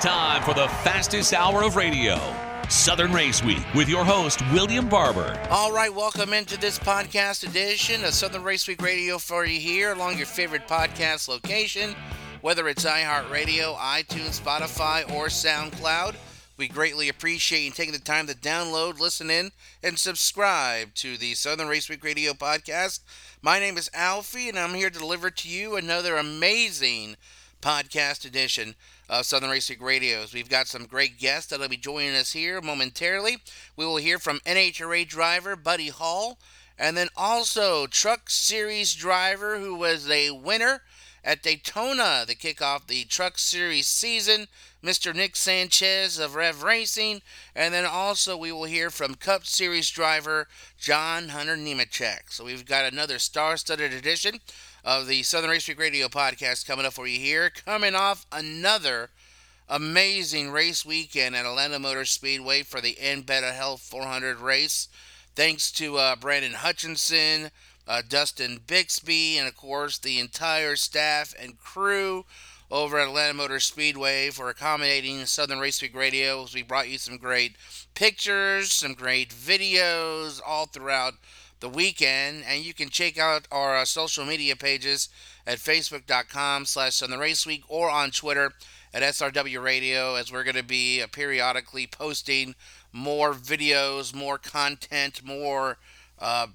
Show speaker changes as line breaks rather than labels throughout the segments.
time for the fastest hour of radio. Southern Race Week with your host, William Barber.
All right, welcome into this podcast edition of Southern Race Week Radio for you here along your favorite podcast location, whether it's iHeartRadio, iTunes, Spotify, or SoundCloud. We greatly appreciate you taking the time to download, listen in, and subscribe to the Southern Race Week Radio podcast. My name is Alfie, and I'm here to deliver to you another amazing podcast edition of Southern Week Radios. We've got some great guests that'll be joining us here momentarily. We will hear from NHRA driver Buddy Hull, and then also Truck Series driver who was a winner at Daytona to kick off the Truck Series season, Mr. Nick Sanchez of Rev Racing, and then also we will hear from Cup Series driver John Hunter Nemechek. So we've got another star-studded edition of the Southern Race Week Radio podcast coming up for you here, coming off another amazing race weekend at Atlanta Motor Speedway for the Ambetter Health 400 race. Thanks to uh, Brandon Hutchinson, uh, Dustin Bixby, and of course the entire staff and crew over at Atlanta Motor Speedway for accommodating Southern Race Week Radio. We brought you some great pictures, some great videos all throughout the weekend, and you can check out our uh, social media pages at facebook.com slash Southern Race Week or on Twitter at SRW Radio as we're going to be uh, periodically posting more videos, more content, more uh,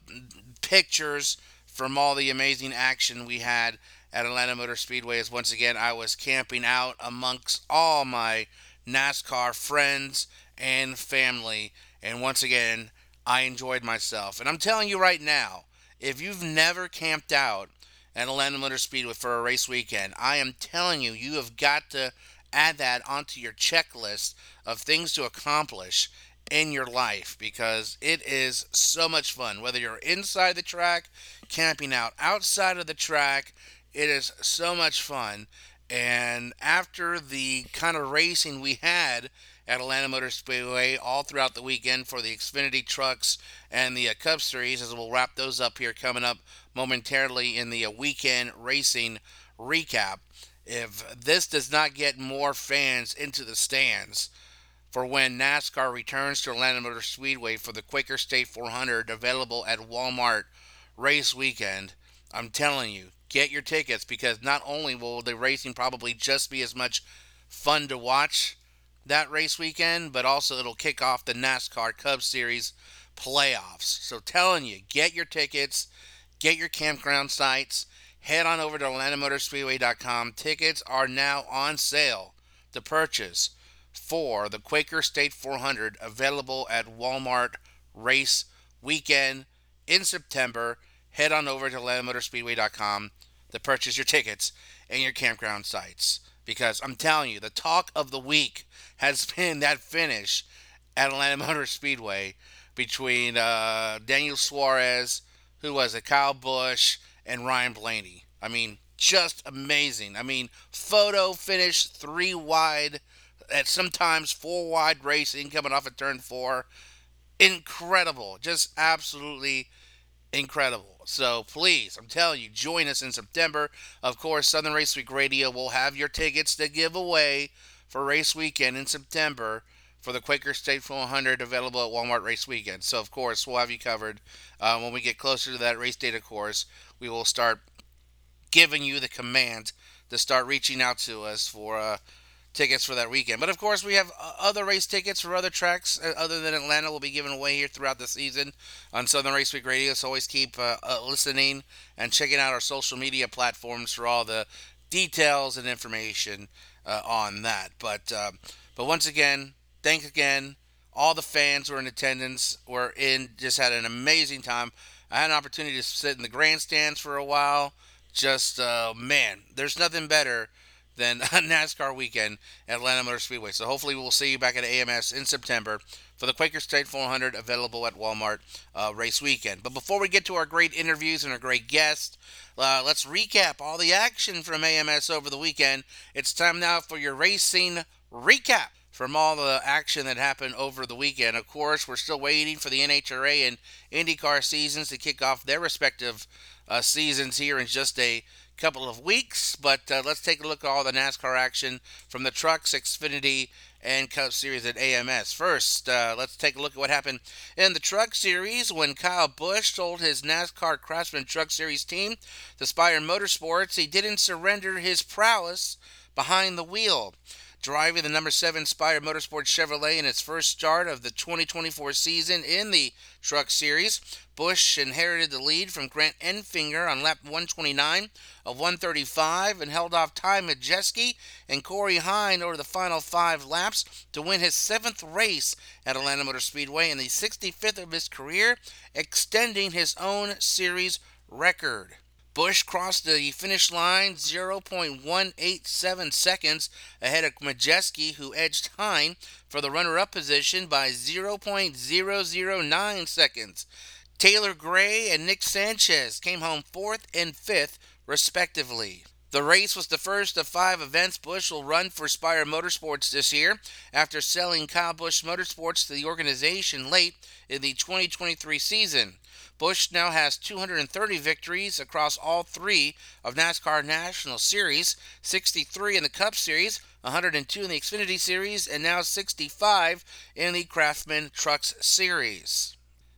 pictures from all the amazing action we had at Atlanta Motor Speedway. As once again, I was camping out amongst all my NASCAR friends and family. And once again, I enjoyed myself. And I'm telling you right now, if you've never camped out at Atlanta Motor Speedway for a race weekend, I am telling you, you have got to add that onto your checklist of things to accomplish in your life because it is so much fun. Whether you're inside the track, camping out outside of the track, it is so much fun. And after the kind of racing we had at Atlanta Motor Speedway all throughout the weekend for the Xfinity trucks and the uh, Cup Series, as we'll wrap those up here coming up momentarily in the uh, weekend racing recap. If this does not get more fans into the stands, for when NASCAR returns to Atlanta Motor Speedway for the Quaker State 400 available at Walmart race weekend. I'm telling you, get your tickets because not only will the racing probably just be as much fun to watch that race weekend, but also it'll kick off the NASCAR Cup Series playoffs. So telling you, get your tickets, get your campground sites, head on over to AtlantaMotorspeedway.com. Tickets are now on sale to purchase for the Quaker State 400 available at Walmart Race Weekend in September. Head on over to AtlantaMotorspeedway.com to purchase your tickets and your campground sites. Because I'm telling you, the talk of the week has been that finish at Atlanta Motor Speedway between uh, Daniel Suarez, who was a Kyle Busch, and Ryan Blaney. I mean, just amazing. I mean, photo finish three wide at sometimes four wide racing coming off of turn four. Incredible. Just absolutely incredible. So please, I'm telling you, join us in September. Of course, Southern Race Week Radio will have your tickets to give away for race weekend in September for the Quaker State 400 available at Walmart Race Weekend. So, of course, we'll have you covered. Uh, when we get closer to that race date, of course, we will start giving you the command to start reaching out to us for uh, tickets for that weekend. But of course, we have uh, other race tickets for other tracks uh, other than Atlanta. Will be given away here throughout the season on Southern Race Week Radio. So always keep uh, uh, listening and checking out our social media platforms for all the details and information uh, on that. But uh, but once again, thanks again. All the fans were in attendance were in. Just had an amazing time. I had an opportunity to sit in the grandstands for a while. Just uh, man, there's nothing better than NASCAR weekend at Atlanta Motor Speedway. So hopefully we'll see you back at AMS in September for the Quaker State 400 available at Walmart uh, race weekend. But before we get to our great interviews and our great guests, uh, let's recap all the action from AMS over the weekend. It's time now for your racing recap. from all the action that happened over the weekend. Of course, we're still waiting for the NHRA and IndyCar seasons to kick off their respective uh, seasons here in just a couple of weeks. But uh, let's take a look at all the NASCAR action from the Trucks, Xfinity, and Cup Series at AMS. First, uh, let's take a look at what happened in the Truck Series when Kyle Busch sold his NASCAR Craftsman Truck Series team to Spire Motorsports. He didn't surrender his prowess behind the wheel driving the number 7 Spire Motorsports Chevrolet in its first start of the 2024 season in the Truck Series. Busch inherited the lead from Grant Enfinger on lap 129 of 135 and held off Ty Majeski and Corey Heim over the final five laps to win his seventh race at Atlanta Motor Speedway and the 65th of his career, extending his own series record. Busch crossed the finish line 0.187 seconds ahead of Majeski, who edged Heim for the runner up position by 0.009 seconds. Taylor Gray and Nick Sanchez came home fourth and fifth, respectively. The race was the first of five events Busch will run for Spire Motorsports this year after selling Kyle Busch Motorsports to the organization late in the 2023 season. Busch now has 230 victories across all three of NASCAR National Series, 63 in the Cup Series, 102 in the Xfinity Series, and now 65 in the Craftsman Trucks Series.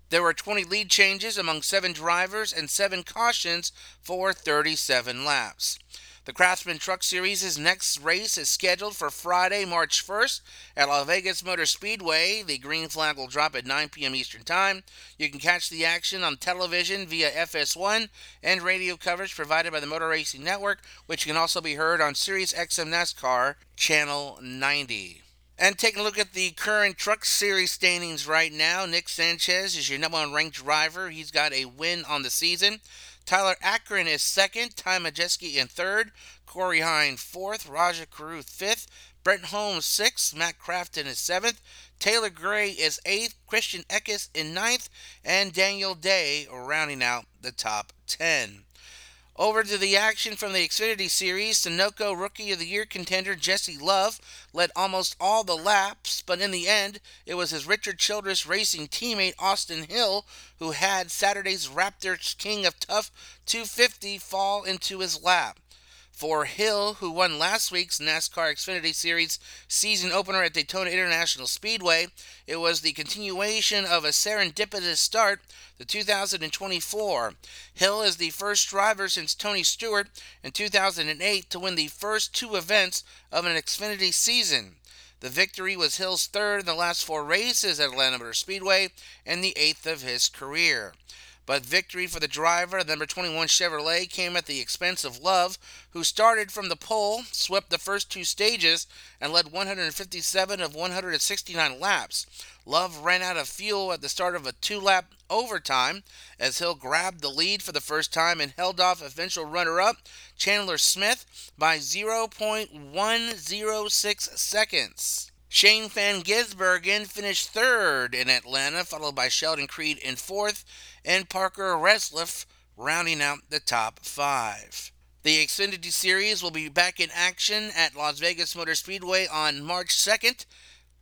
There were 20 lead changes among seven drivers and seven cautions for 37 laps. The Craftsman Truck Series' next race is scheduled for Friday, March 1st at Las Vegas Motor Speedway. The green flag will drop at 9 p.m. Eastern Time. You can catch the action on television via FS1 and radio coverage provided by the Motor Racing Network, which can also be heard on Sirius XM NASCAR Channel 90. And taking a look at the current Truck Series standings right now, Nick Sanchez is your number one ranked driver. He's got a win on the season. Tyler Ankrum is second, Ty Majeski in third, Corey Heim fourth, Rajah Caruth fifth, Bret Holmes sixth, Matt Crafton is seventh, Taylor Gray is eighth, Christian Eckes in ninth, and Daniel Day rounding out the top ten. Over to the action from the Xfinity Series, Sunoco Rookie of the Year contender Jesse Love led almost all the laps, but in the end, it was his Richard Childress Racing teammate Austin Hill who had Saturday's Raptors King of Tough 250 fall into his lap for Hill, who won last week's NASCAR Xfinity Series season opener at Daytona International Speedway. It was the continuation of a serendipitous start, the 2024. Hill is the first driver since Tony Stewart in 2008 to win the first two events of an Xfinity season. The victory was Hill's third in the last four races at Atlanta Motor Speedway and the eighth of his career. But victory for the driver, the number 21 Chevrolet, came at the expense of Love, who started from the pole, swept the first two stages, and led 157 of 169 laps. Love ran out of fuel at the start of a two lap overtime as Hill grabbed the lead for the first time and held off eventual runner up Chandler Smith by 0.106 seconds. Shane Van Gisbergen finished third in Atlanta, followed by Sheldon Creed in fourth, and Parker Retzlaff rounding out the top five. The Xfinity Series will be back in action at Las Vegas Motor Speedway on March 2nd.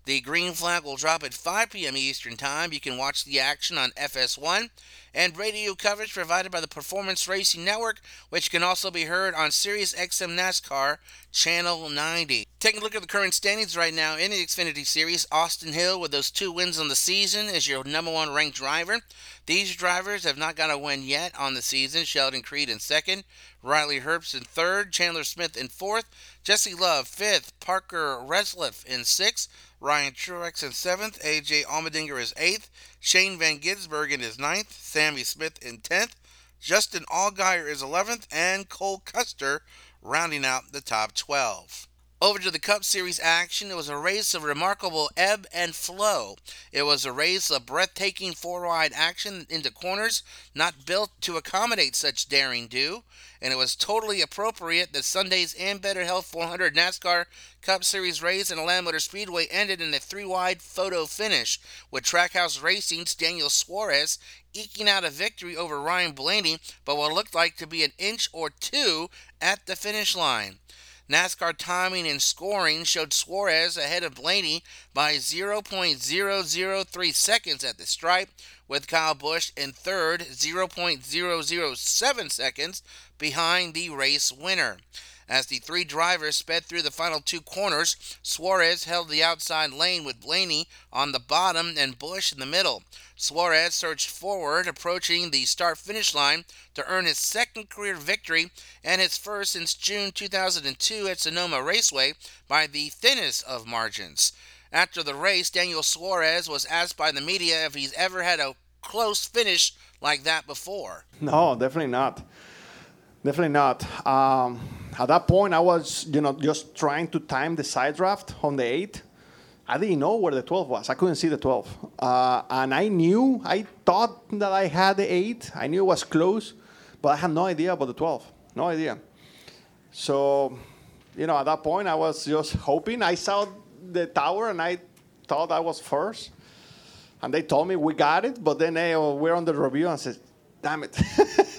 The green flag will drop at 5 p.m. Eastern Time. You can watch the action on FS1 and radio coverage provided by the Performance Racing Network, which can also be heard on Sirius XM NASCAR Channel 90. Taking a look at the current standings right now in the Xfinity Series, Austin Hill with those two wins on the season is your number one ranked driver. These drivers have not got a win yet on the season. Sheldon Creed in second, Riley Herbst in third, Chandler Smith in fourth, Jesse Love fifth, Parker Retzlaff in sixth, Ryan Truex in seventh, AJ Allmendinger is eighth, Shane Van Gisbergen is ninth, Sammy Smith in tenth, Justin Allgaier is eleventh, and Cole Custer rounding out the top twelve. Over to the Cup Series action, it was a race of remarkable ebb and flow. It was a race of breathtaking four wide action into corners, not built to accommodate such daring do, and it was totally appropriate that Sunday's Ambetter Health 400 NASCAR Cup Series race in Atlanta Motor Speedway ended in a three wide photo finish, with Trackhouse Racing's Daniel Suarez eking out a victory over Ryan Blaney, but what looked like to be an inch or two at the finish line. NASCAR timing and scoring showed Suarez ahead of Blaney by 0.003 seconds at the stripe, with Kyle Busch in third, 0.007 seconds behind the race winner. As the three drivers sped through the final two corners, Suarez held the outside lane with Blaney on the bottom and Busch in the middle. Suarez surged forward, approaching the start finish line to earn his second career victory and his first since June 2002 at Sonoma Raceway by the thinnest of margins. After the race, Daniel Suarez was asked by the media if he's ever had a close finish like that before.
No, definitely not. Definitely not. Um, at that point, I was, you know, just trying to time the side draft on the eight. I didn't know where the 12 was. I couldn't see the 12. Uh, and I knew, I thought that I had the eight. I knew it was close, but I had no idea about the 12. No idea. So, you know, at that point, I was just hoping. I saw the tower and I thought I was first. And they told me we got it, but then they we're on the review and I said, damn it.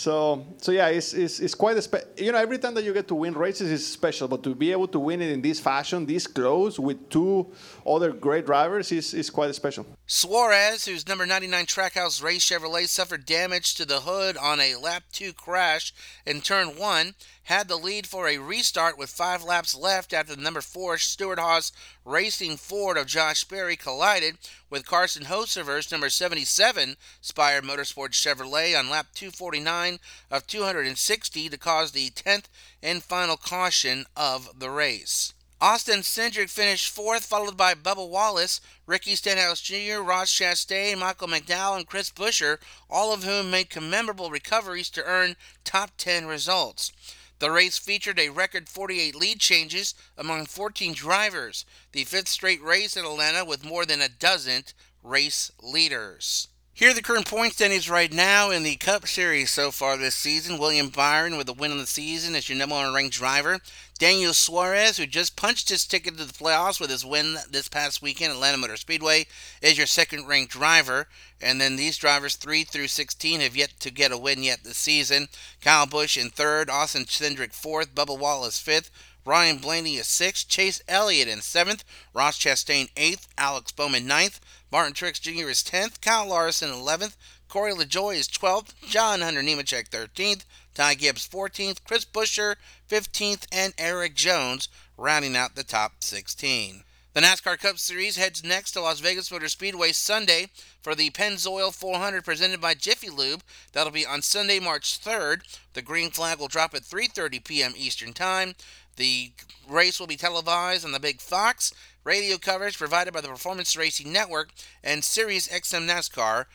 So, so yeah, it's, it's, it's quite a spe- you know every time that you get to win races is special, but to be able to win it in this fashion, this close with two other great drivers is, is quite special.
Suarez, whose number 99 Trackhouse Race Chevrolet suffered damage to the hood on a lap two crash in turn one, had the lead for a restart with five laps left after the number four Stewart-Haas Racing Ford of Josh Berry collided with Carson Hocevar's number 77 Spire Motorsports Chevrolet on lap 249 of 260 to cause the 10th and final caution of the race. Austin Cindric finished fourth, followed by Bubba Wallace, Ricky Stenhouse Jr., Ross Chastain, Michael McDowell, and Chris Buescher, all of whom made commemorable recoveries to earn top 10 results. The race featured a record 48 lead changes among 14 drivers, the fifth straight race in Atlanta with more than a dozen race leaders. Here are the current point standings right now in the Cup Series so far this season. William Byron with a win of the season as your number one ranked driver. Daniel Suarez, who just punched his ticket to the playoffs with his win this past weekend at Atlanta Motor Speedway, is your second ranked driver. And then these drivers, 3 through 16, have yet to get a win yet this season. Kyle Busch in third, Austin Cindric fourth, Bubba Wallace fifth, Ryan Blaney is sixth, Chase Elliott in seventh, Ross Chastain eighth, Alex Bowman ninth, Martin Truex Jr. is 10th, Kyle Larson 11th, Corey LaJoie is 12th, John Hunter Nemechek 13th, Ty Gibbs 14th, Chris Buescher 15th, and Erik Jones rounding out the top 16. The NASCAR Cup Series heads next to Las Vegas Motor Speedway Sunday for the Pennzoil 400 presented by Jiffy Lube. That'll be on Sunday, March 3rd. The green flag will drop at 3:30 p.m. Eastern Time. The race will be televised on the Big Fox. Radio coverage provided by the Performance Racing Network and Sirius XM NASCAR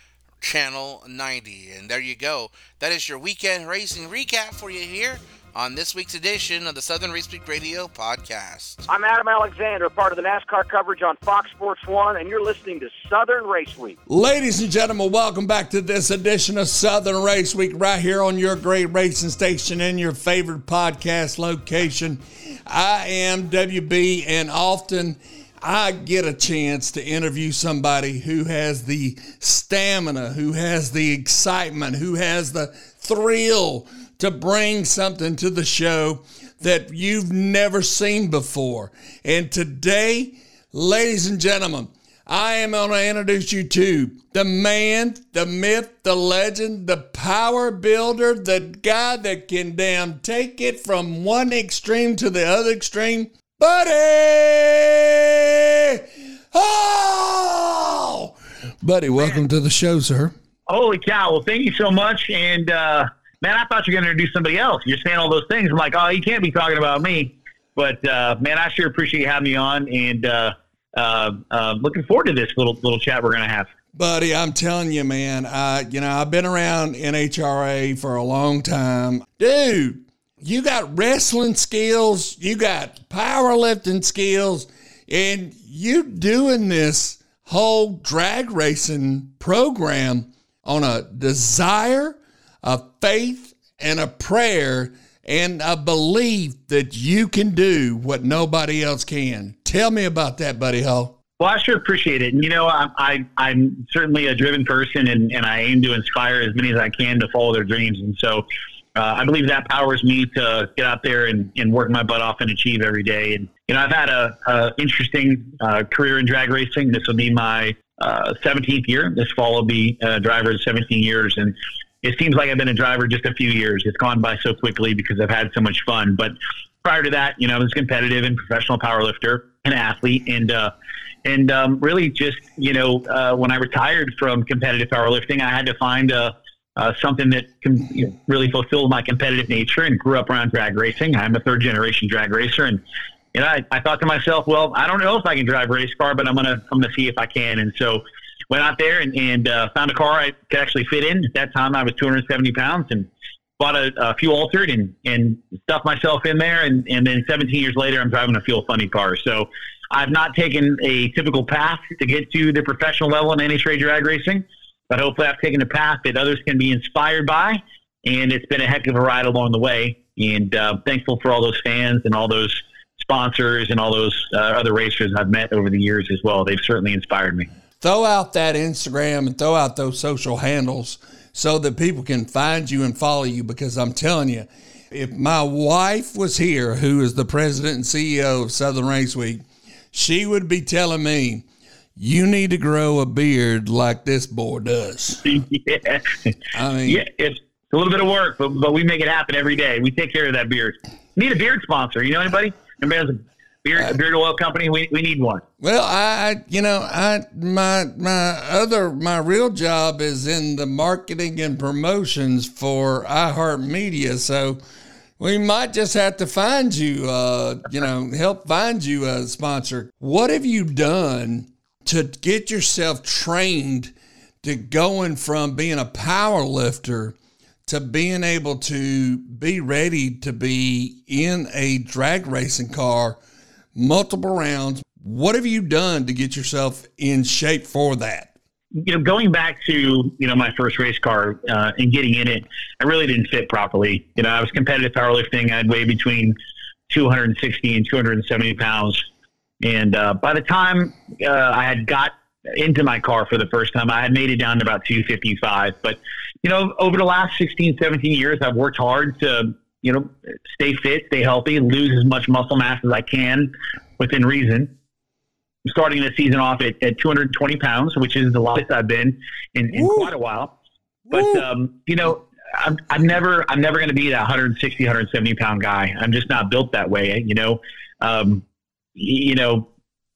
Channel 90. And there you go. That is your weekend racing recap for you here on this week's edition of the Southern Race Week Radio podcast.
I'm Adam Alexander, part of the NASCAR coverage on Fox Sports 1, and you're listening to Southern Race Week.
Ladies and gentlemen, welcome back to this edition of Southern Race Week right here on your great racing station and your favorite podcast location. I am WB, and often I get a chance to interview somebody who has the stamina, who has the excitement, who has the thrill to bring something to the show that you've never seen before. And today, ladies and gentlemen, I am going to introduce you to the man, the myth, the legend, the power builder, the guy that can damn take it from one extreme to the other extreme. Buddy! Oh! Buddy, welcome to the show, sir.
Holy cow. Well, thank you so much. And, uh, man, I thought you were going to introduce somebody else. You're saying all those things. I'm like, oh, you can't be talking about me. But uh, man, I sure appreciate you having me on, and uh, uh, uh looking forward to this little little chat we're going to have.
Buddy, I'm telling you, man. Uh, you know, I've been around NHRA for a long time, dude. You got wrestling skills, you got powerlifting skills, and you doing this whole drag racing program on a desire a faith and a prayer and a belief that you can do what nobody else can. Tell me about that, Buddy Hull.
Well, I sure appreciate it. And, you know, I, I, am certainly a driven person and, and I aim to inspire as many as I can to follow their dreams. And so uh, I believe that powers me to get out there and, and work my butt off and achieve every day. And you know, I've had a, a interesting uh, career in drag racing. This will be my uh, 17th year. This fall will be a driver of 17 years, and it seems like I've been a driver just a few years. It's gone by so quickly because I've had so much fun. But prior to that, you know, I was competitive and professional powerlifter and athlete, and uh, and um, really just you know, uh, when I retired from competitive powerlifting, I had to find a uh, something that can you know, really fulfill my competitive nature and grew up around drag racing. I'm a third generation drag racer. And, you know, I, I thought to myself, well, I don't know if I can drive race car, but I'm to, I'm to see if I can. And so went out there and, and uh, found a car I could actually fit in. At that time, I was 270 pounds and bought a, a fuel altered and, and stuffed myself in there. And, and then 17 years later, I'm driving a fuel funny car. So I've not taken a typical path to get to the professional level in NHRA drag racing but hopefully I've taken a path that others can be inspired by. And it's been a heck of a ride along the way. And uh, thankful for all those fans and all those sponsors and all those uh, other racers I've met over the years as well. They've certainly inspired me.
Throw out that Instagram and throw out those social handles so that people can find you and follow you because I'm telling you, if my wife was here, who is the president and CEO of Southern Race Week, she would be telling me, you need to grow a beard like this boy does.
yeah.
I mean,
yeah, it's a little bit of work, but, but we make it happen every day. We take care of that beard. Need a beard sponsor. You know anybody? Anybody has a beard, a beard oil company? We, we need one.
Well, I, you know, I, my, my other, my real job is in the marketing and promotions for iHeartMedia. So we might just have to find you, uh, you know, help find you a sponsor. What have you done to get yourself trained to going from being a power lifter to being able to be ready to be in a drag racing car multiple rounds. What have you done to get yourself in shape for that?
You know going back to you know my first race car uh, and getting in it i really didn't fit properly. You know i was competitive powerlifting. I'd weigh between 260 and 270 pounds. And uh, by the time uh, I had got into my car for the first time, I had made it down to about 255. But, you know, over the last 16, 17 years, I've worked hard to, you know, stay fit, stay healthy, lose as much muscle mass as I can within reason. I'm Starting the season off at, at 220 pounds, which is the lowest I've been in, in quite a while. But, um, you know, I'm, I'm never, I'm never going to be that 160, 170 pound guy. I'm just not built that way. You know, um, you know,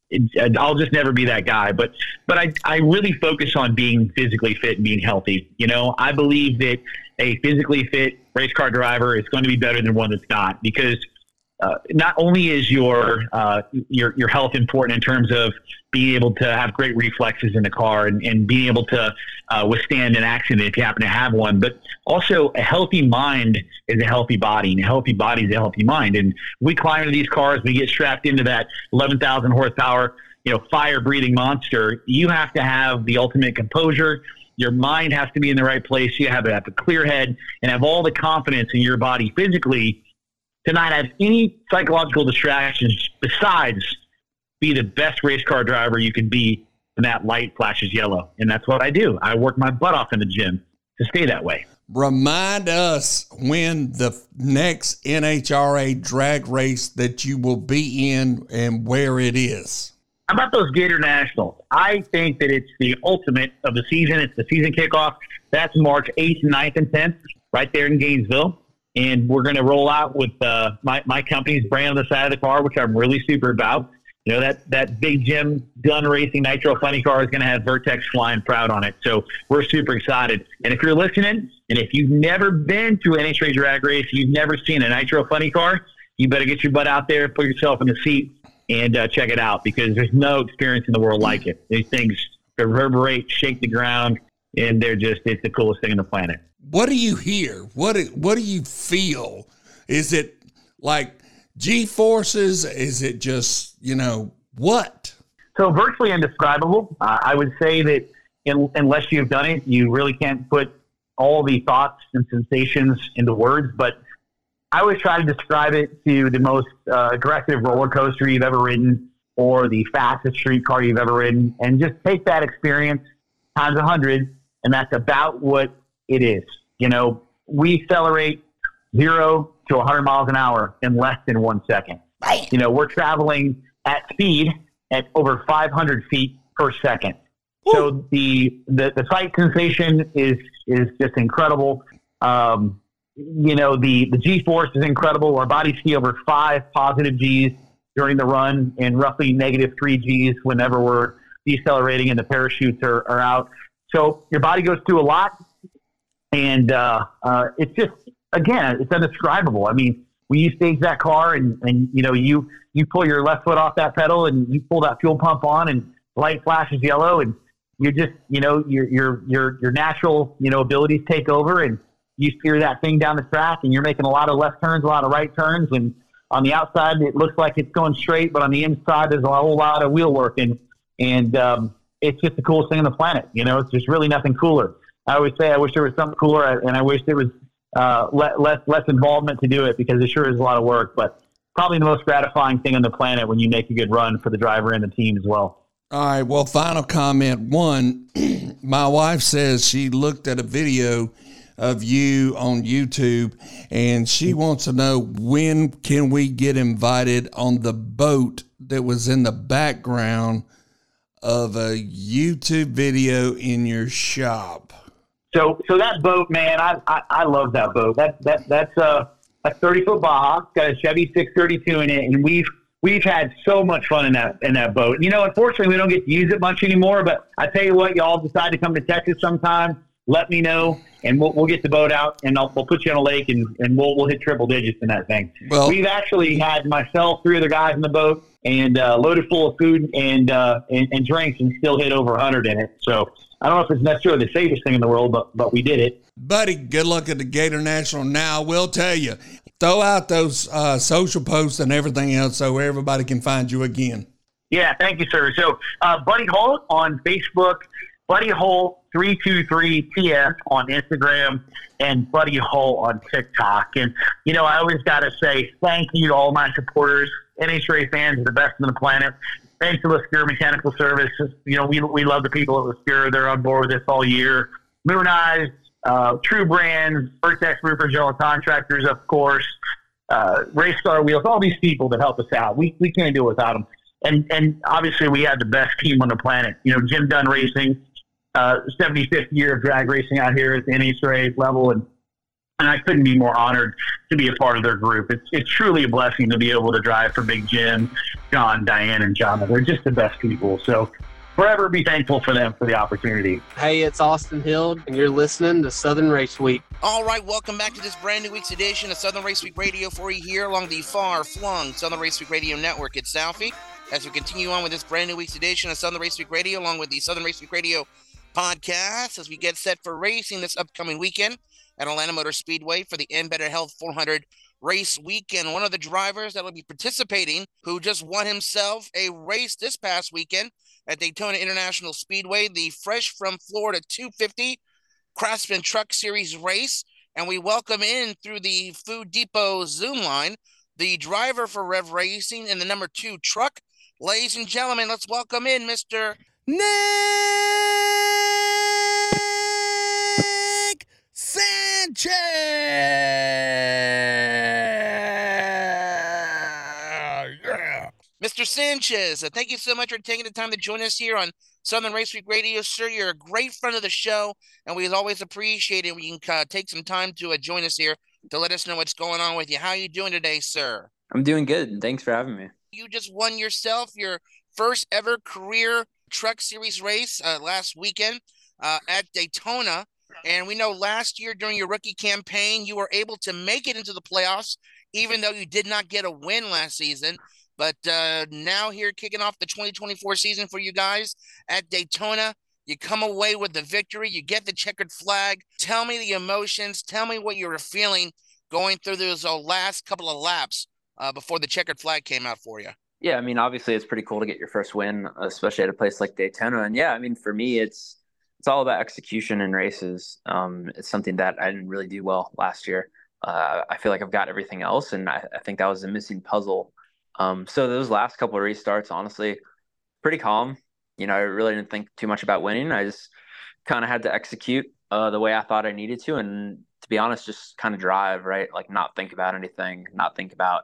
it, I'll just never be that guy. But but I I really focus on being physically fit and being healthy. You know, I believe that a physically fit race car driver is going to be better than one that's not because uh, not only is your uh, your your health important in terms of being able to have great reflexes in the car and, and being able to uh, withstand an accident if you happen to have one, but also a healthy mind is a healthy body, and a healthy body is a healthy mind. And we climb into these cars, we get strapped into that 11,000 horsepower, you know, fire breathing monster. You have to have the ultimate composure. Your mind has to be in the right place. You have to have a clear head and have all the confidence in your body physically to not have any psychological distractions besides be the best race car driver you can be when that light flashes yellow. And that's what I do. I work my butt off in the gym to stay that way.
Remind us when the next NHRA drag race that you will be in and where it is.
How about those Gator Nationals? I think that it's the ultimate of the season. It's the season kickoff. That's March 8th, 9th, and 10th, right there in Gainesville and we're going to roll out with uh, my my company's brand on the side of the car, which I'm really super about. You know that that big Jim Dunn Racing Nitro Funny car is going to have Vertex flying proud on it. So we're super excited. And if you're listening, and if you've never been to an NHRA drag race, you've never seen a Nitro Funny car, you better get your butt out there, put yourself in the seat, and uh, check it out because there's no experience in the world like it. These things reverberate, shake the ground, and they're just it's the coolest thing on the planet
what do you hear? What do, what do you feel? Is it like G forces? Is it just you know what?
So virtually indescribable. Uh, I would say that in, unless you've done it, you really can't put all the thoughts and sensations into words. But I always try to describe it to the most uh, aggressive roller coaster you've ever ridden, or the fastest streetcar you've ever ridden, and just take that experience times a hundred, and that's about what it is. You know, we accelerate zero to 100 miles an hour in less than one second. Right. You know, we're traveling at speed at over 500 feet per second. So the, the the sight sensation is is just incredible. Um, you know, the the G force is incredible. Our bodies see over five positive Gs during the run and roughly negative three Gs whenever we're decelerating and the parachutes are, are out. So your body goes through a lot, and uh, uh, it's just again, it's indescribable. I mean, when you stage that car and, and you know you you pull your left foot off that pedal and you pull that fuel pump on and light flashes yellow and you just you know your your your your natural you know abilities take over and you steer that thing down the track and you're making a lot of left turns, a lot of right turns, and on the outside it looks like it's going straight, but on the inside there's a whole lot of wheel work and and um, it's just the coolest thing on the planet. You know, it's just really nothing cooler. I always say I wish there was something cooler, and I wish there was uh, less less involvement to do it because it sure is a lot of work. But probably the most gratifying thing on the planet when you make a good run for the driver and the team as well.
All right. Well, final comment. One, my wife says she looked at a video of you on YouTube and she wants to know when can we get invited on the boat that was in the background of a YouTube video in your shop.
So, so that boat, man, I, I, I love that boat. That, that, that's a, a 30 foot Baja, got a Chevy 632 in it. And we've, we've had so much fun in that in that boat. You know, unfortunately, we don't get to use it much anymore. But I tell you what, y'all decide to come to Texas sometime. Let me know, and we'll, we'll get the boat out, and I'll, we'll put you on a lake, and, and we'll we'll hit triple digits in that thing.
Well-
we've actually had myself, three other guys in the boat, and uh, loaded full of food and, uh, and and drinks, and still hit over 100 in it. So I don't know if it's necessarily the safest thing in the world, but but we did it.
Buddy, good luck at the Gator National. Now, I will tell you, throw out those uh, social posts and everything else so everybody can find you again.
Yeah, thank you, sir. So, uh, Buddy Hull on Facebook, Buddy Hull three two three TS on Instagram, and Buddy Hull on TikTok. And you know, I always got to say thank you to all my supporters. NHRA fans are the best on the planet. Thanks to Lasker Mechanical Service. You know, we we love the people at Lasker. They're on board with us all year. Moon Eyes, uh, True Brands, Vertex Roofer General Contractors, of course uh, Race Star Wheels, all these people that help us out. We, we can't do it without them. And, and obviously, we have the best team on the planet. You know, Jim Dunn Racing, uh, 75th year of drag racing out here at the NHRA level. And, and I couldn't be more honored to be a part of their group. It's, it's truly a blessing to be able to drive for Big Jim, John, Diane, and John. They're just the best people. So, forever be thankful for them for the opportunity.
Hey, it's Austin Hill, and you're listening to Southern Race Week.
All right, welcome back to this brand new week's edition of Southern Race Week Radio for you here along the far flung Southern Race Week Radio Network at Southie. As we continue on with this brand new week's edition of Southern Race Week Radio, along with the Southern Race Week Radio podcast, as we get set for racing this upcoming weekend at Atlanta Motor Speedway for the Ambetter Health 400 race weekend. One of the drivers that will be participating, who just won himself a race this past weekend at Daytona International Speedway, the Fresh from Florida 250 Craftsman Truck Series race. And we welcome in through the Food Depot Zoom line the driver for Rev Racing in the number two truck. Ladies and gentlemen, let's welcome in Mr. Nick Sanchez. Mr. Sanchez, uh, thank you so much for taking the time to join us here on Southern Race Week Radio. Sir, you're a great friend of the show, and we always appreciate it when you can uh, take some time to uh, join us here to let us know what's going on with you. How are you doing today, sir?
I'm doing good. Thanks for having me.
You just won yourself your first ever career truck series race uh, last weekend uh, at Daytona. And we know last year during your rookie campaign, you were able to make it into the playoffs, even though you did not get a win last season. But uh, now, here kicking off the 2024 season for you guys at Daytona, you come away with the victory. You get the checkered flag. Tell me the emotions. Tell me what you were feeling going through those uh, last couple of laps uh, before the checkered flag came out for you.
Yeah, I mean, obviously, it's pretty cool to get your first win, especially at a place like Daytona. And yeah, I mean, for me, it's it's all about execution in races. Um, it's something that I didn't really do well last year. Uh, I feel like I've got everything else, and I, I think that was a missing puzzle. Um, so those last couple of restarts, honestly, pretty calm. You know, I really didn't think too much about winning. I just kind of had to execute uh, the way I thought I needed to, and to be honest, just kind of drive, right? Like not think about anything, not think about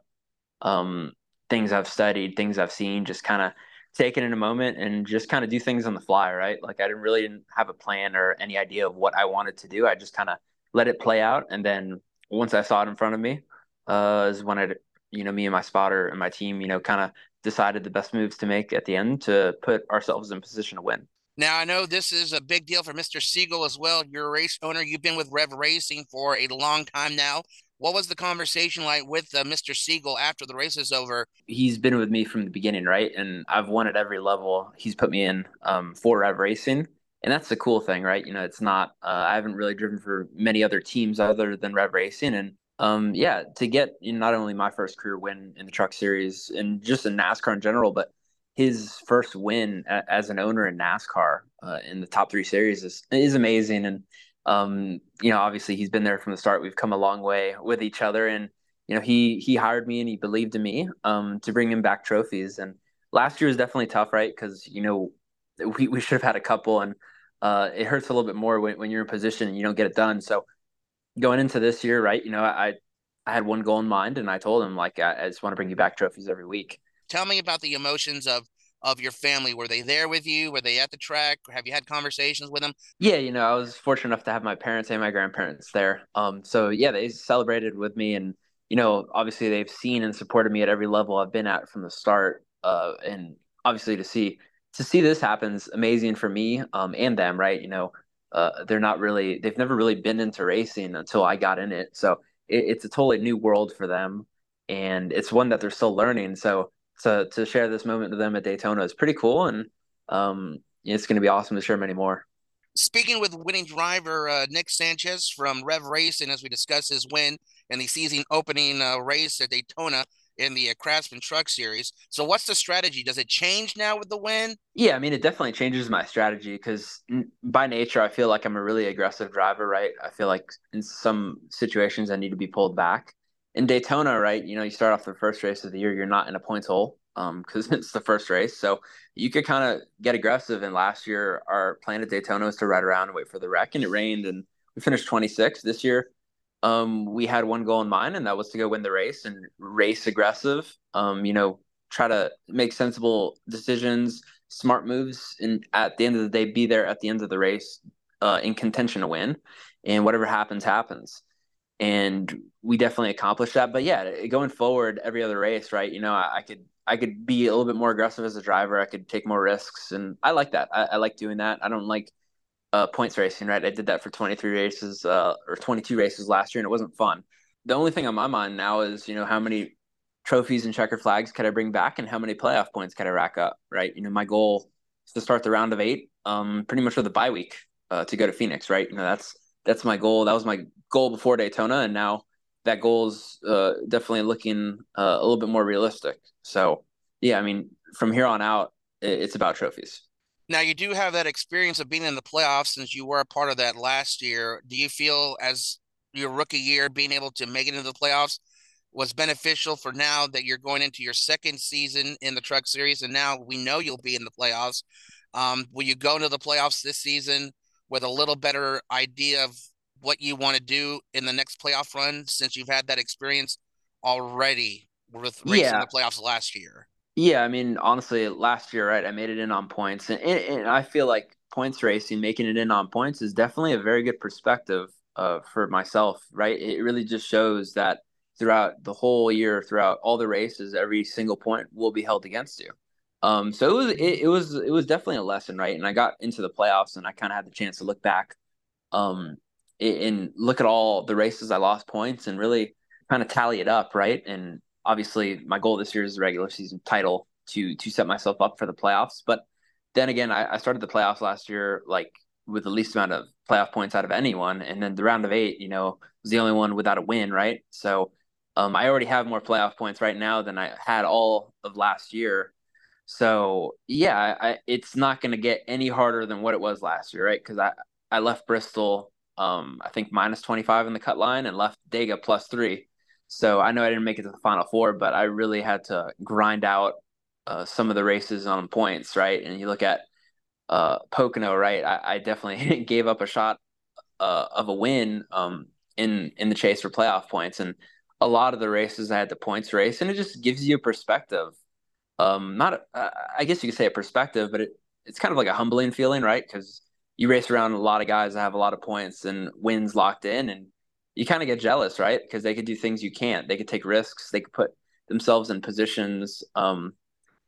um, things I've studied, things I've seen, just kind of take it in a moment and just kind of do things on the fly, right? Like I didn't really didn't have a plan or any idea of what I wanted to do. I just kind of let it play out, and then once I saw it in front of me, uh, is when I, you know, me and my spotter and my team, you know, kind of decided the best moves to make at the end to put ourselves in position to win.
Now, I know this is a big deal for Mr. Siegel as well. You're a race owner. You've been with Rev Racing for a long time now. What was the conversation like with uh, Mr. Siegel after the race is over?
He's been with me from the beginning, right? And I've won at every level he's put me in um, for Rev Racing. And that's the cool thing, right? You know, it's not, uh, I haven't really driven for many other teams other than Rev Racing. And um, yeah, to get you know, not only my first career win in the truck series and just in NASCAR in general, but his first win a, as an owner in NASCAR uh, in the top three series is is amazing. And um, you know, obviously he's been there from the start. We've come a long way with each other, and you know, he he hired me and he believed in me um, to bring him back trophies. And last year was definitely tough, right? Because you know, we we should have had a couple, and uh, it hurts a little bit more when, when you're in position and you don't get it done. So going into this year, right? You know, I I had one goal in mind, and I told him like I, I just want to bring you back trophies every week.
Tell me about the emotions of of your family. Were they there with you? Were they at the track? Have you had conversations with them?
Yeah, you know, I was fortunate enough to have my parents and my grandparents there. Um, so yeah, they celebrated with me, and you know, obviously they've seen and supported me at every level I've been at from the start. Uh, and obviously to see to see this happens amazing for me um, and them, right? You know, uh, they're not really they've never really been into racing until I got in it, so it, it's a totally new world for them, and it's one that they're still learning. So to to share this moment with them at Daytona is pretty cool, and um, it's going to be awesome to share many more.
Speaking with winning driver uh, Nick Sanchez from Rev Racing, as we discuss his win in the season opening uh, race at Daytona in the uh, Craftsman Truck Series. So, what's the strategy? Does it change now with the win?
Yeah, I mean, it definitely changes my strategy because n- by nature, I feel like I'm a really aggressive driver, right? I feel like in some situations I need to be pulled back in Daytona, right? You know, you start off the first race of the year, you're not in a points hole because um, it's the first race. So you could kind of get aggressive. And last year, our plan at Daytona was to ride around and wait for the wreck, and it rained, and we finished 26. This year, um, we had one goal in mind, and that was to go win the race and race aggressive. Um, you know, try to make sensible decisions, smart moves, and at the end of the day, be there at the end of the race uh, in contention to win. And whatever happens, happens and we definitely accomplished that. But yeah, going forward, every other race, right? You know, I, I, could I could be a little bit more aggressive as a driver. I could take more risks, and I like that. I, I like doing that. I don't like uh, points racing, right? I did that for 23 races uh, or 22 races last year, and it wasn't fun. The only thing on my mind now is, you know, how many trophies and checker flags can I bring back, and how many playoff points can I rack up, right? You know, my goal is to start the round of eight, um, pretty much with a bye week uh, to go to Phoenix, right? You know, that's that's my goal. That was my goal before Daytona, and now that goal is uh, definitely looking uh, a little bit more realistic. So, yeah, I mean, from here on out, it's about trophies.
Now, you do have that experience of being in the playoffs since you were a part of that last year. Do you feel, as your rookie year, being able to make it into the playoffs was beneficial for now that you're going into your second season in the Truck Series, and now we know you'll be in the playoffs? Um, will you go into the playoffs this season with a little better idea of what you want to do in the next playoff run since you've had that experience already with racing yeah. the playoffs last year?
Yeah, I mean, honestly, last year, right, I made it in on points, and, and, and I feel like points racing, making it in on points, is definitely a very good perspective uh, for myself, right? It really just shows that throughout the whole year, throughout all the races, every single point will be held against you. Um, so it was it, it, was it was definitely a lesson, right? And I got into the playoffs, and I kind of had the chance to look back um, and look at all the races I lost points and really kind of tally it up, right? And obviously, my goal this year is the regular season title to to set myself up for the playoffs. But then again, I, I started the playoffs last year like with the least amount of playoff points out of anyone, and then the round of eight, you know, was the only one without a win, right? So um, I already have more playoff points right now than I had all of last year. So yeah, I, it's not going to get any harder than what it was last year, right? Because I I left Bristol um, I think minus 25 in the cut line and left Dega plus three. So I know I didn't make it to the final four, but I really had to grind out uh, some of the races on points, right? And you look at uh, Pocono, right? I, I definitely gave up a shot uh, of a win um, in in the chase for playoff points. And a lot of the races I had the points race, and it just gives you a perspective. Um, not a, I guess you could say a perspective, but it, it's kind of like a humbling feeling, right? Because you race around a lot of guys that have a lot of points and wins locked in, and you kind of get jealous, right? Because they could do things you can't. They could take risks. They could put themselves in positions um,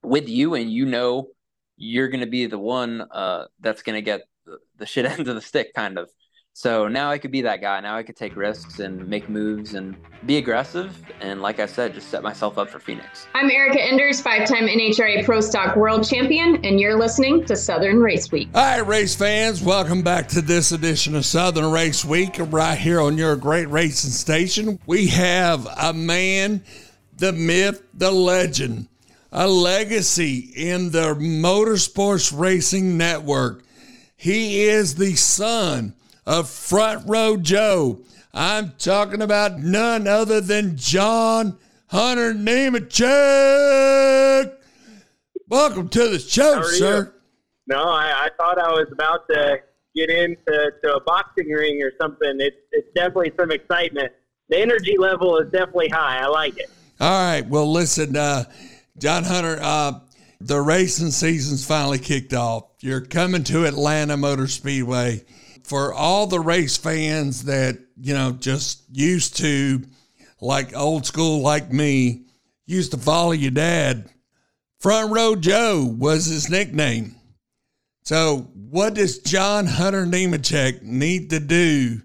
with you, and you know you're going to be the one uh, that's going to get the, the shit end of the stick, kind of. So now I could be that guy. Now I could take risks and make moves and be aggressive. And like I said, just set myself up for Phoenix.
I'm Erica Enders, five time NHRA Pro Stock World Champion, and you're listening to Southern Race Week.
All right, race fans, welcome back to this edition of Southern Race Week. Right here on your great racing station, we have a man, the myth, the legend, a legacy in the motorsports racing network. He is the son of Front Row Joe. I'm talking about none other than John Hunter Nemechek. Welcome to the show, sir.
No, I, I, thought I was about to get into to a boxing ring or something. It's it's definitely some excitement. The energy level is definitely high. I like it.
All right. Well, listen, uh, John Hunter, uh, the racing season's finally kicked off. You're coming to Atlanta Motor Speedway for all the race fans that, you know, just used to, like old school like me, used to follow your dad, Front Row Joe was his nickname. So, what does John Hunter Nemechek need to do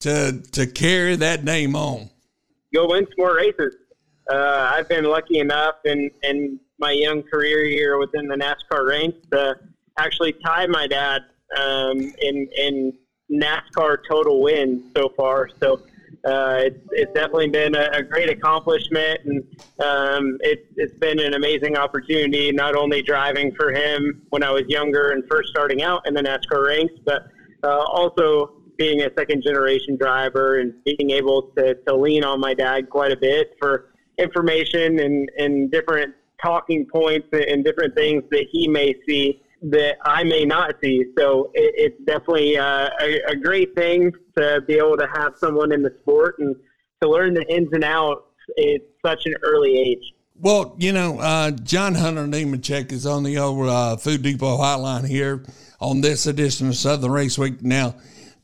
to to carry that name on?
Go win some more races. Uh, I've been lucky enough in, in my young career here within the NASCAR ranks to actually tie my dad um, in in NASCAR total wins so far. So uh, it's, it's definitely been a, a great accomplishment, and um, it, it's been an amazing opportunity. Not only driving for him when I was younger and first starting out in the NASCAR ranks, but uh, also being a second generation driver and being able to, to lean on my dad quite a bit for information and, and different talking points and different things that he may see that I may not see. So it, it's definitely uh, a, a, great thing to be able to have someone in the sport and to learn the ins and outs at such an early age.
Well, you know, uh, John Hunter Nemechek is on the old uh, Food Depot hotline here on this edition of Southern Race Week. Now,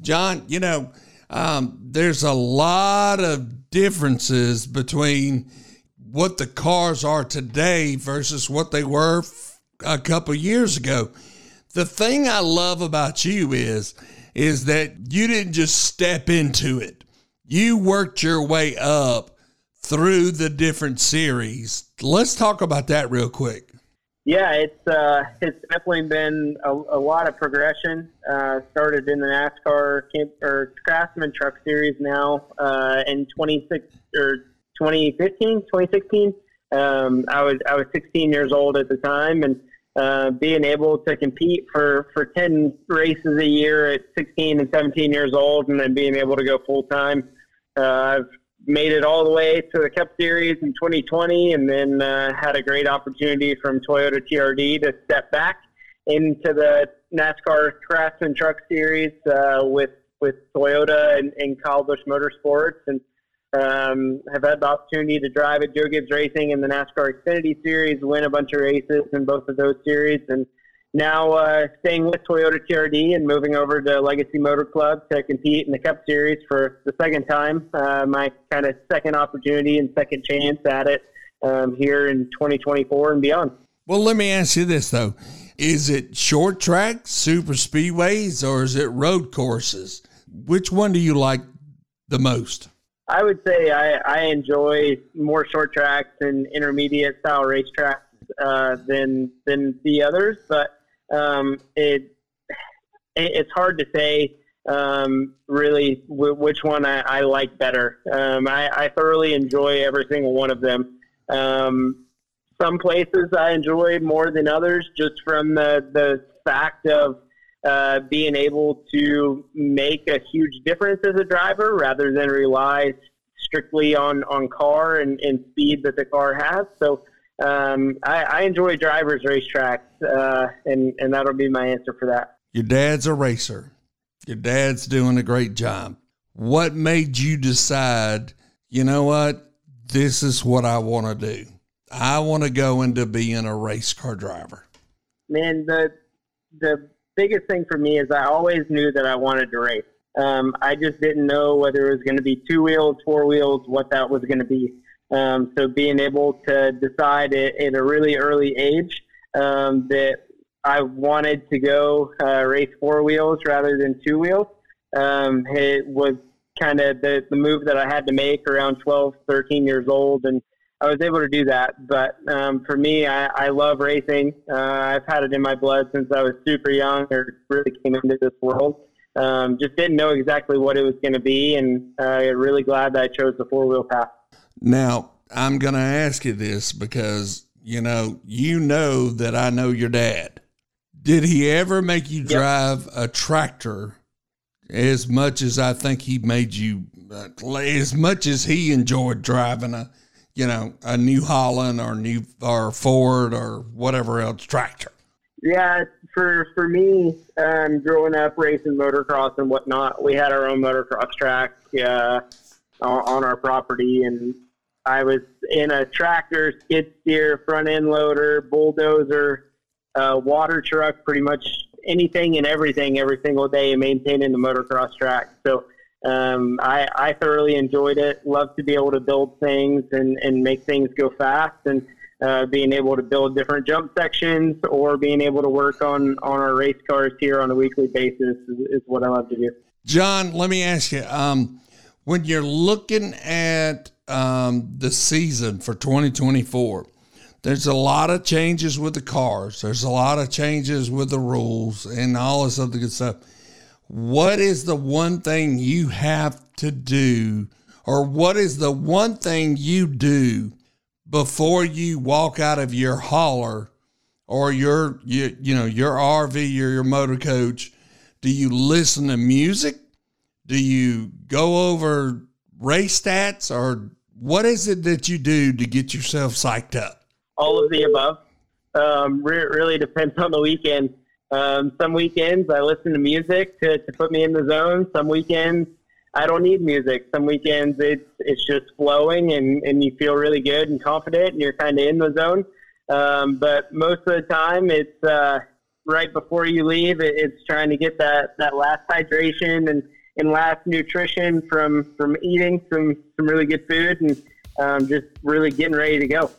John, you know, um, there's a lot of differences between what the cars are today versus what they were a couple years ago. The thing I love about you is is that you didn't just step into it. You worked your way up through the different series. Let's talk about that real quick.
Yeah, it's uh, it's definitely been a, a lot of progression. Uh, started in the NASCAR camp, or Craftsman Truck Series now uh, in 26 or 2015, 2016. Um, I was I was 16 years old at the time, and uh, being able to compete for, for 10 races a year at 16 and 17 years old and then being able to go full time. Uh, I've made it all the way to the Cup Series in 2020 and then uh, had a great opportunity from Toyota TRD to step back into the NASCAR Craftsman Truck Series uh, with, with Toyota and, and Kyle Busch Motorsports. And um, have had the opportunity to drive at Joe Gibbs Racing in the NASCAR Xfinity Series, win a bunch of races in both of those series, and now uh, staying with Toyota TRD and moving over to Legacy Motor Club to compete in the Cup Series for the second time. Uh, my kind of second opportunity and second chance at it um, here in 2024 and beyond.
Well, let me ask you this though: Is it short track, super speedways, or is it road courses? Which one do you like the most?
I would say I, I enjoy more short tracks and intermediate style racetracks uh, than than the others, but um, it, it, it's hard to say um, really w- which one I, I like better. Um, I, I, thoroughly enjoy every single one of them. Um, some places I enjoy more than others, just from the the fact of uh, being able to make a huge difference as a driver rather than rely strictly on, on car and, and speed that the car has. So um, I, I, enjoy drivers' racetracks, uh, and, and that'll be my answer for that.
Your dad's a racer. Your dad's doing a great job. what made you decide, you know what, this is what I want to do? I want to go into being a race car driver.
Man, the the biggest thing for me is I always knew that I wanted to race. Um, I just didn't know whether it was going to be two wheels, four wheels, what that was going to be. Um, so being able to decide at, at a really early age um, that I wanted to go uh, race four wheels rather than two wheels, um, it was kind of the, the move that I had to make around 12, 13 years old. And I was able to do that. But um, for me, I, I love racing. Uh, I've had it in my blood since I was super young or really came into this world. Um, just didn't know exactly what it was going to be, and uh, really glad that I chose the four wheel path.
Now, I'm going to ask you this because, you know, you know that I know your dad. Did he ever make you drive yep. a tractor as much as I think he made you, uh, as much as he enjoyed driving a, you know, a New Holland or new or Ford or whatever else tractor?
Yeah, for for me, um, growing up racing motocross and whatnot, we had our own motocross track uh, on our property, and I was in a tractor, skid steer, front end loader, bulldozer, uh, water truck, pretty much anything and everything every single day, maintaining the motocross track. So um, I, I thoroughly enjoyed it. Love to be able to build things and, and make things go fast and uh, being able to build different jump sections or being able to work on, on our race cars here on a weekly basis is, is what I love to do.
John, let me ask you, um, when you're looking at um, the season for 2024, there's a lot of changes with the cars. There's a lot of changes with the rules and all this other good stuff. What is the one thing you have to do, or what is the one thing you do before you walk out of your hauler or your you, you know your RV or your motor coach? Do you listen to music? Do you go over race stats, or what is it that you do to get yourself psyched up?
all of the above. Um, re- really depends on the weekend. Um, some weekends I listen to music to, to put me in the zone. Some weekends I don't need music. Some weekends it's it's just flowing and, and you feel really good and confident and you're kind of in the zone. Um, but most of the time it's uh, right before you leave. It, it's trying to get that, that last hydration and, and last nutrition from from eating some some really good food and um, just really getting ready to go.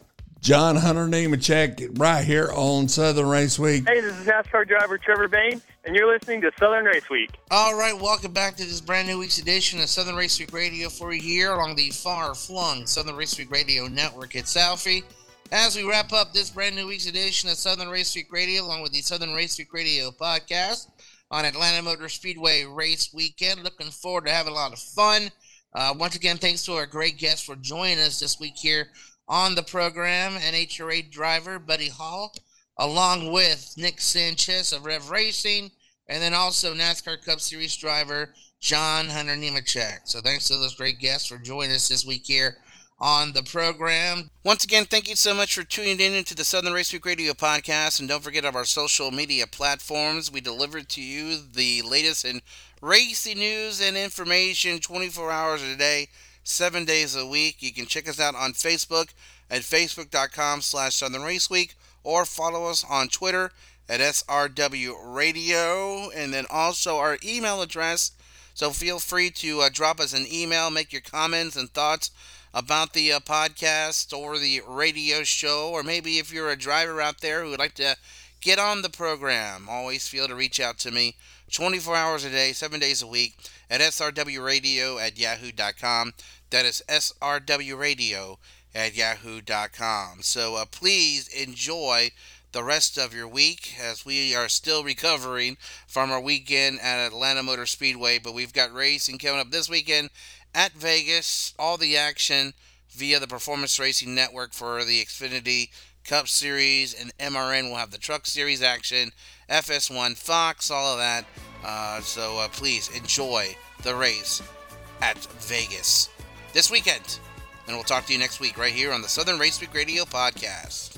John Hunter Nemechek right here on Southern Race Week.
Hey, this is NASCAR driver Trevor Bayne, and you're listening to Southern Race Week.
All right, welcome back to this brand new week's edition of Southern Race Week Radio for you here along the far flung Southern Race Week Radio network. It's Alfie. As we wrap up this brand new week's edition of Southern Race Week Radio, along with the Southern Race Week Radio podcast on Atlanta Motor Speedway Race Weekend, looking forward to having a lot of fun. Uh, once again, thanks to our great guests for joining us this week here on the program, NHRA driver Buddy Hull, along with Nick Sanchez of Rev Racing, and then also NASCAR Cup Series driver John Hunter Nemechek. So thanks to those great guests for joining us this week here on the program. Once again, thank you so much for tuning in to the Southern Race Week Radio podcast. And don't forget of our social media platforms. We deliver to you the latest in racing news and information 24 hours a day seven days a week. You can check us out on Facebook at facebook.com slash Southern Race Week or follow us on Twitter at SRW Radio and then also our email address. So feel free to uh, drop us an email, make your comments and thoughts about the uh, podcast or the radio show, or maybe if you're a driver out there who would like to get on the program, always feel to reach out to me 24 hours a day, seven days a week at srwradio at yahoo.com. That is srwradio at yahoo.com. So uh, please enjoy the rest of your week as we are still recovering from our weekend at Atlanta Motor Speedway. But we've got racing coming up this weekend at Vegas. All the action via the Performance Racing Network for the Xfinity Cup Series, and MRN will have the Truck Series action, FS1, Fox, all of that. Uh, so uh, please enjoy the race at Vegas this weekend. And we'll talk to you next week right here on the Southern Race Week Radio podcast.